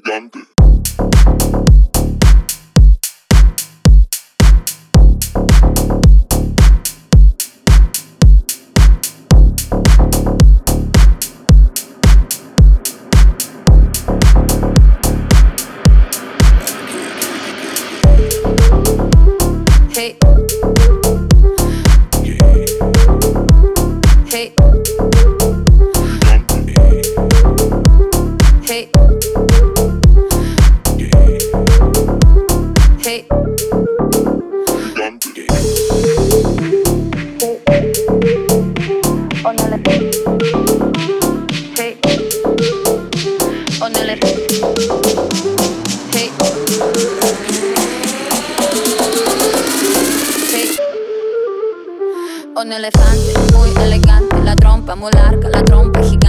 gigante. Hey. Hey. Hey. un elefante muy elegante, la trompa muy larga, la trompa gigante.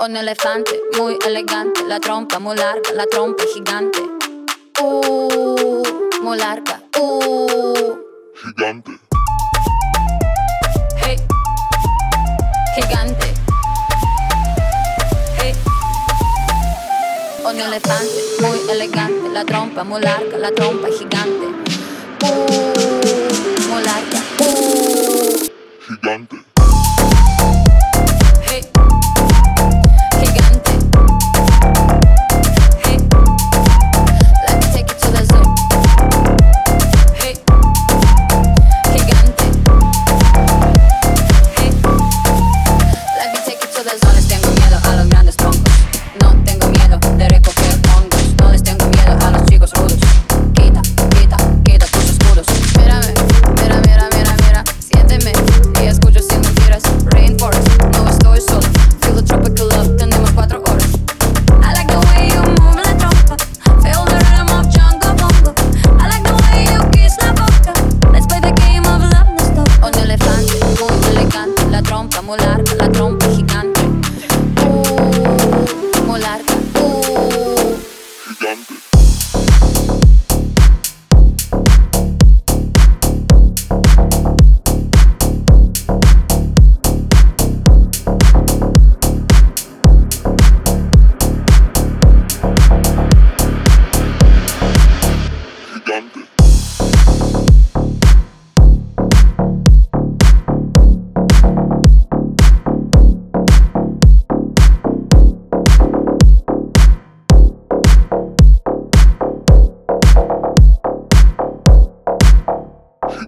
Un elefante muy elegante, la trompa muy larga, la trompa gigante. Uh, muy larga, uh. Gigante. Hey, gigante. Hey. Un elefante muy elegante, la trompa muy larga, la trompa gigante.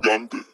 redundant.